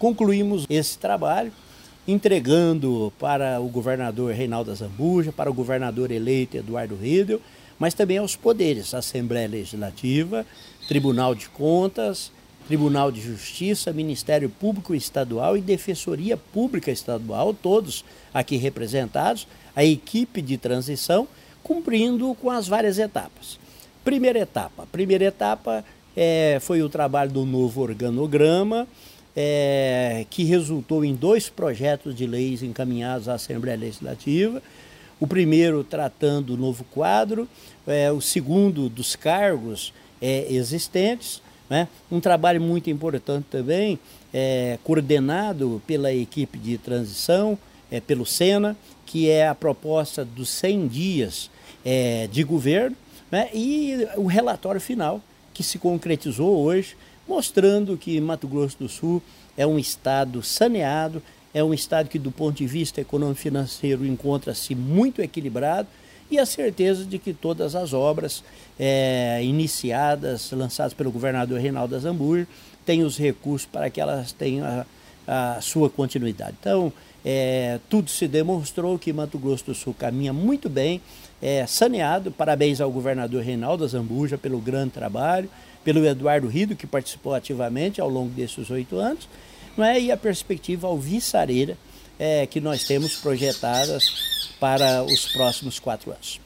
concluímos esse trabalho entregando para o governador Reinaldo Zambuja, para o governador eleito Eduardo Riedel, mas também aos poderes, Assembleia Legislativa, Tribunal de Contas, Tribunal de Justiça, Ministério Público Estadual e Defensoria Pública Estadual, todos aqui representados, a equipe de transição, cumprindo com as várias etapas. Primeira etapa. Primeira etapa é, foi o trabalho do novo organograma, é, que resultou em dois projetos de leis encaminhados à Assembleia Legislativa. O primeiro tratando o novo quadro, é, o segundo dos cargos é, existentes. Né? Um trabalho muito importante também, é, coordenado pela equipe de transição, é, pelo SENA, que é a proposta dos 100 dias é, de governo, né? e o relatório final, que se concretizou hoje, mostrando que Mato Grosso do Sul é um estado saneado, é um estado que, do ponto de vista econômico-financeiro, encontra-se muito equilibrado e a certeza de que todas as obras é, iniciadas, lançadas pelo governador Reinaldo Azambuja, têm os recursos para que elas tenham a sua continuidade. Então, é, tudo se demonstrou que Mato Grosso do Sul caminha muito bem, é, saneado. Parabéns ao governador Reinaldo Zambuja pelo grande trabalho, pelo Eduardo Rido, que participou ativamente ao longo desses oito anos, não é? e a perspectiva alvissareira é, que nós temos projetadas para os próximos quatro anos.